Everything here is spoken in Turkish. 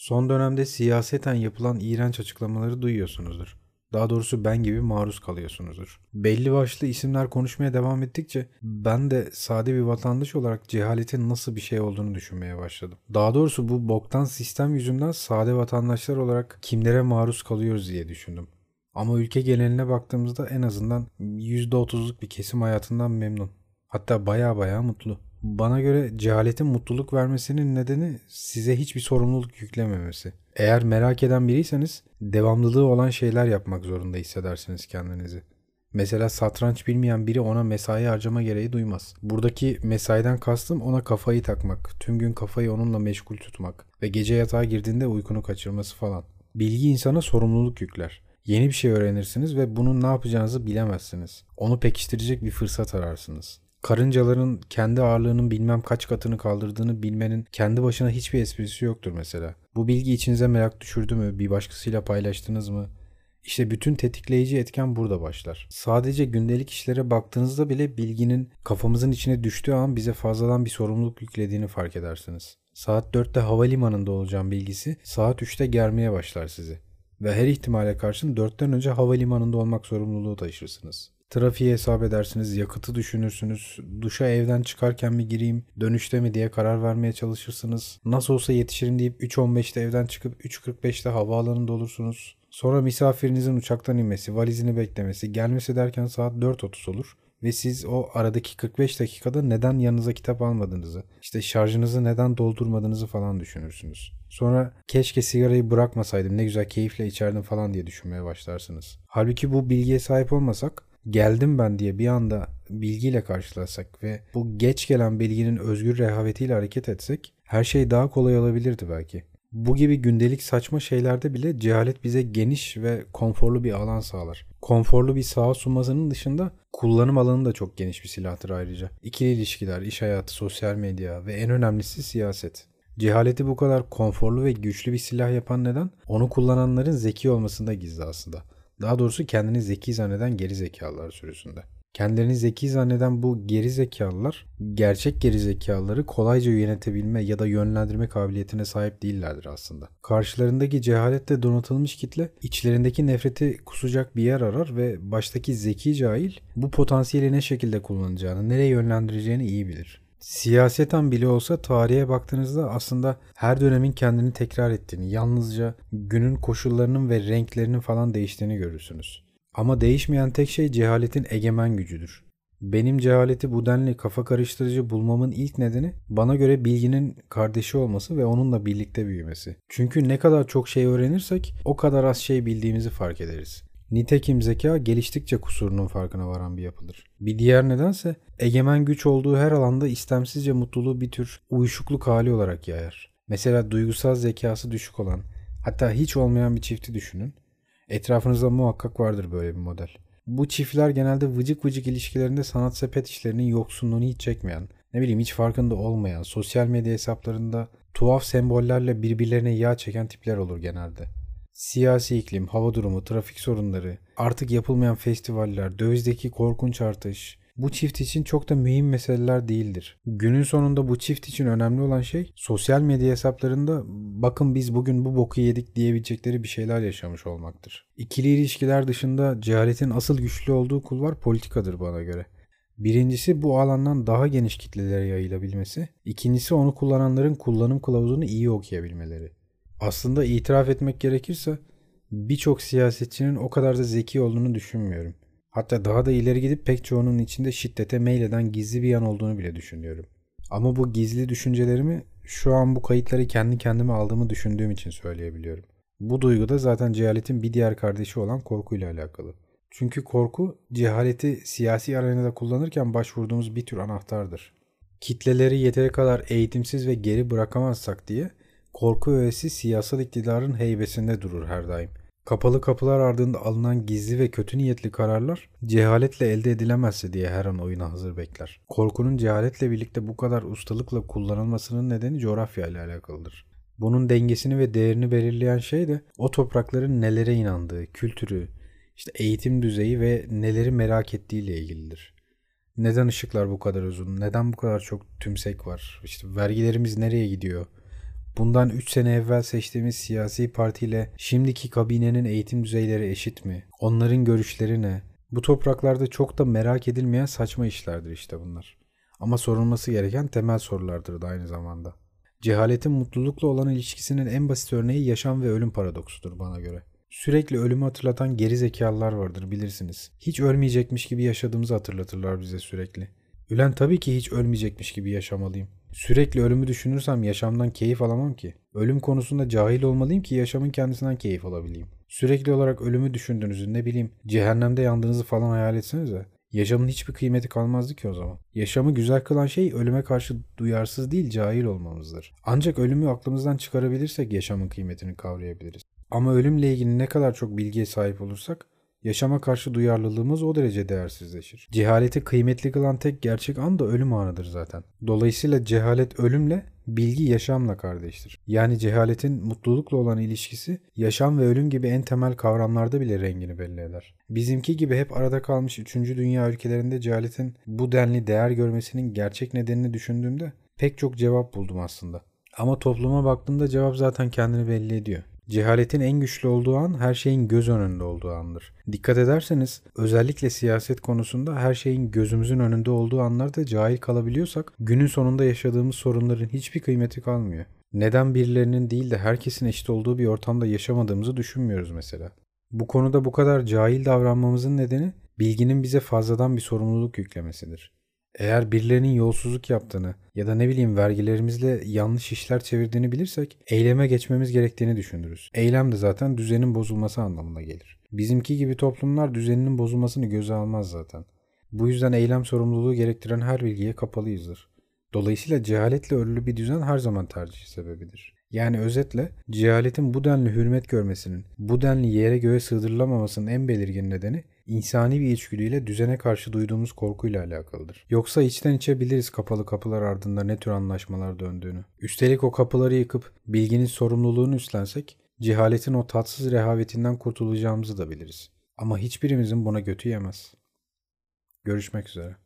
Son dönemde siyaseten yapılan iğrenç açıklamaları duyuyorsunuzdur. Daha doğrusu ben gibi maruz kalıyorsunuzdur. Belli başlı isimler konuşmaya devam ettikçe ben de sade bir vatandaş olarak cehaletin nasıl bir şey olduğunu düşünmeye başladım. Daha doğrusu bu boktan sistem yüzünden sade vatandaşlar olarak kimlere maruz kalıyoruz diye düşündüm. Ama ülke geneline baktığımızda en azından %30'luk bir kesim hayatından memnun. Hatta baya baya mutlu. Bana göre cehaletin mutluluk vermesinin nedeni size hiçbir sorumluluk yüklememesi. Eğer merak eden biriyseniz devamlılığı olan şeyler yapmak zorunda hissedersiniz kendinizi. Mesela satranç bilmeyen biri ona mesai harcama gereği duymaz. Buradaki mesaiden kastım ona kafayı takmak, tüm gün kafayı onunla meşgul tutmak ve gece yatağa girdiğinde uykunu kaçırması falan. Bilgi insana sorumluluk yükler. Yeni bir şey öğrenirsiniz ve bunun ne yapacağınızı bilemezsiniz. Onu pekiştirecek bir fırsat ararsınız. Karıncaların kendi ağırlığının bilmem kaç katını kaldırdığını bilmenin kendi başına hiçbir esprisi yoktur mesela. Bu bilgi içinize merak düşürdü mü? Bir başkasıyla paylaştınız mı? İşte bütün tetikleyici etken burada başlar. Sadece gündelik işlere baktığınızda bile bilginin kafamızın içine düştüğü an bize fazladan bir sorumluluk yüklediğini fark edersiniz. Saat 4'te havalimanında olacağım bilgisi saat 3'te germeye başlar sizi. Ve her ihtimale karşın 4'ten önce havalimanında olmak sorumluluğu taşırsınız. Trafiği hesap edersiniz, yakıtı düşünürsünüz, duşa evden çıkarken mi gireyim, dönüşte mi diye karar vermeye çalışırsınız. Nasıl olsa yetişirim deyip 3.15'te evden çıkıp 3.45'te havaalanında olursunuz. Sonra misafirinizin uçaktan inmesi, valizini beklemesi, gelmesi derken saat 4.30 olur. Ve siz o aradaki 45 dakikada neden yanınıza kitap almadığınızı, işte şarjınızı neden doldurmadığınızı falan düşünürsünüz. Sonra keşke sigarayı bırakmasaydım ne güzel keyifle içerdim falan diye düşünmeye başlarsınız. Halbuki bu bilgiye sahip olmasak geldim ben diye bir anda bilgiyle karşılasak ve bu geç gelen bilginin özgür rehavetiyle hareket etsek her şey daha kolay olabilirdi belki. Bu gibi gündelik saçma şeylerde bile cehalet bize geniş ve konforlu bir alan sağlar. Konforlu bir saha sunmasının dışında kullanım alanı da çok geniş bir silahtır ayrıca. İkili ilişkiler, iş hayatı, sosyal medya ve en önemlisi siyaset. Cehaleti bu kadar konforlu ve güçlü bir silah yapan neden? Onu kullananların zeki olmasında gizli aslında. Daha doğrusu kendini zeki zanneden geri zekalılar sürüsünde. Kendilerini zeki zanneden bu geri zekalılar gerçek geri zekalıları kolayca yönetebilme ya da yönlendirme kabiliyetine sahip değillerdir aslında. Karşılarındaki cehaletle donatılmış kitle içlerindeki nefreti kusacak bir yer arar ve baştaki zeki cahil bu potansiyeli ne şekilde kullanacağını, nereye yönlendireceğini iyi bilir. Siyaseten bile olsa tarihe baktığınızda aslında her dönemin kendini tekrar ettiğini, yalnızca günün koşullarının ve renklerinin falan değiştiğini görürsünüz. Ama değişmeyen tek şey cehaletin egemen gücüdür. Benim cehaleti bu denli kafa karıştırıcı bulmamın ilk nedeni bana göre bilginin kardeşi olması ve onunla birlikte büyümesi. Çünkü ne kadar çok şey öğrenirsek o kadar az şey bildiğimizi fark ederiz. Nitekim zeka geliştikçe kusurunun farkına varan bir yapıdır. Bir diğer nedense egemen güç olduğu her alanda istemsizce mutluluğu bir tür uyuşukluk hali olarak yayar. Mesela duygusal zekası düşük olan, hatta hiç olmayan bir çifti düşünün. Etrafınızda muhakkak vardır böyle bir model. Bu çiftler genelde vıcık vıcık ilişkilerinde sanat sepet işlerinin yoksunluğunu hiç çekmeyen, ne bileyim hiç farkında olmayan, sosyal medya hesaplarında tuhaf sembollerle birbirlerine yağ çeken tipler olur genelde. Siyasi iklim, hava durumu, trafik sorunları, artık yapılmayan festivaller, dövizdeki korkunç artış, bu çift için çok da mühim meseleler değildir. Günün sonunda bu çift için önemli olan şey sosyal medya hesaplarında bakın biz bugün bu boku yedik diyebilecekleri bir şeyler yaşamış olmaktır. İkili ilişkiler dışında cehaletin asıl güçlü olduğu kulvar politikadır bana göre. Birincisi bu alandan daha geniş kitlelere yayılabilmesi. İkincisi onu kullananların kullanım kılavuzunu iyi okuyabilmeleri. Aslında itiraf etmek gerekirse birçok siyasetçinin o kadar da zeki olduğunu düşünmüyorum. Hatta daha da ileri gidip pek çoğunun içinde şiddete meyleden gizli bir yan olduğunu bile düşünüyorum. Ama bu gizli düşüncelerimi şu an bu kayıtları kendi kendime aldığımı düşündüğüm için söyleyebiliyorum. Bu duygu da zaten cehaletin bir diğer kardeşi olan korkuyla alakalı. Çünkü korku cehaleti siyasi arenada kullanırken başvurduğumuz bir tür anahtardır. Kitleleri yeteri kadar eğitimsiz ve geri bırakamazsak diye korku öğesi siyasal iktidarın heybesinde durur her daim. Kapalı kapılar ardında alınan gizli ve kötü niyetli kararlar cehaletle elde edilemezse diye her an oyuna hazır bekler. Korkunun cehaletle birlikte bu kadar ustalıkla kullanılmasının nedeni coğrafya ile alakalıdır. Bunun dengesini ve değerini belirleyen şey de o toprakların nelere inandığı, kültürü, işte eğitim düzeyi ve neleri merak ettiği ile ilgilidir. Neden ışıklar bu kadar uzun? Neden bu kadar çok tümsek var? İşte vergilerimiz nereye gidiyor? Bundan 3 sene evvel seçtiğimiz siyasi partiyle şimdiki kabinenin eğitim düzeyleri eşit mi? Onların görüşleri ne? Bu topraklarda çok da merak edilmeyen saçma işlerdir işte bunlar. Ama sorulması gereken temel sorulardır da aynı zamanda. Cehaletin mutlulukla olan ilişkisinin en basit örneği yaşam ve ölüm paradoksudur bana göre. Sürekli ölümü hatırlatan geri zekalılar vardır bilirsiniz. Hiç ölmeyecekmiş gibi yaşadığımızı hatırlatırlar bize sürekli. Ülen tabii ki hiç ölmeyecekmiş gibi yaşamalıyım. Sürekli ölümü düşünürsem yaşamdan keyif alamam ki. Ölüm konusunda cahil olmalıyım ki yaşamın kendisinden keyif alabileyim. Sürekli olarak ölümü düşündüğünüzü ne bileyim cehennemde yandığınızı falan hayal etsenize. Yaşamın hiçbir kıymeti kalmazdı ki o zaman. Yaşamı güzel kılan şey ölüme karşı duyarsız değil cahil olmamızdır. Ancak ölümü aklımızdan çıkarabilirsek yaşamın kıymetini kavrayabiliriz. Ama ölümle ilgili ne kadar çok bilgiye sahip olursak yaşama karşı duyarlılığımız o derece değersizleşir. Cehaleti kıymetli kılan tek gerçek an da ölüm anıdır zaten. Dolayısıyla cehalet ölümle, bilgi yaşamla kardeştir. Yani cehaletin mutlulukla olan ilişkisi yaşam ve ölüm gibi en temel kavramlarda bile rengini belli eder. Bizimki gibi hep arada kalmış 3. dünya ülkelerinde cehaletin bu denli değer görmesinin gerçek nedenini düşündüğümde pek çok cevap buldum aslında. Ama topluma baktığımda cevap zaten kendini belli ediyor. Cehaletin en güçlü olduğu an her şeyin göz önünde olduğu andır. Dikkat ederseniz özellikle siyaset konusunda her şeyin gözümüzün önünde olduğu anlarda cahil kalabiliyorsak günün sonunda yaşadığımız sorunların hiçbir kıymeti kalmıyor. Neden birilerinin değil de herkesin eşit olduğu bir ortamda yaşamadığımızı düşünmüyoruz mesela. Bu konuda bu kadar cahil davranmamızın nedeni bilginin bize fazladan bir sorumluluk yüklemesidir. Eğer birilerinin yolsuzluk yaptığını ya da ne bileyim vergilerimizle yanlış işler çevirdiğini bilirsek eyleme geçmemiz gerektiğini düşünürüz. Eylem de zaten düzenin bozulması anlamına gelir. Bizimki gibi toplumlar düzeninin bozulmasını göze almaz zaten. Bu yüzden eylem sorumluluğu gerektiren her bilgiye kapalıyızdır. Dolayısıyla cehaletle örülü bir düzen her zaman tercih sebebidir. Yani özetle cehaletin bu denli hürmet görmesinin, bu denli yere göğe sığdırılamamasının en belirgin nedeni insani bir içgüdüyle düzene karşı duyduğumuz korkuyla alakalıdır. Yoksa içten içe biliriz kapalı kapılar ardında ne tür anlaşmalar döndüğünü. Üstelik o kapıları yıkıp bilginin sorumluluğunu üstlensek cehaletin o tatsız rehavetinden kurtulacağımızı da biliriz. Ama hiçbirimizin buna götü yemez. Görüşmek üzere.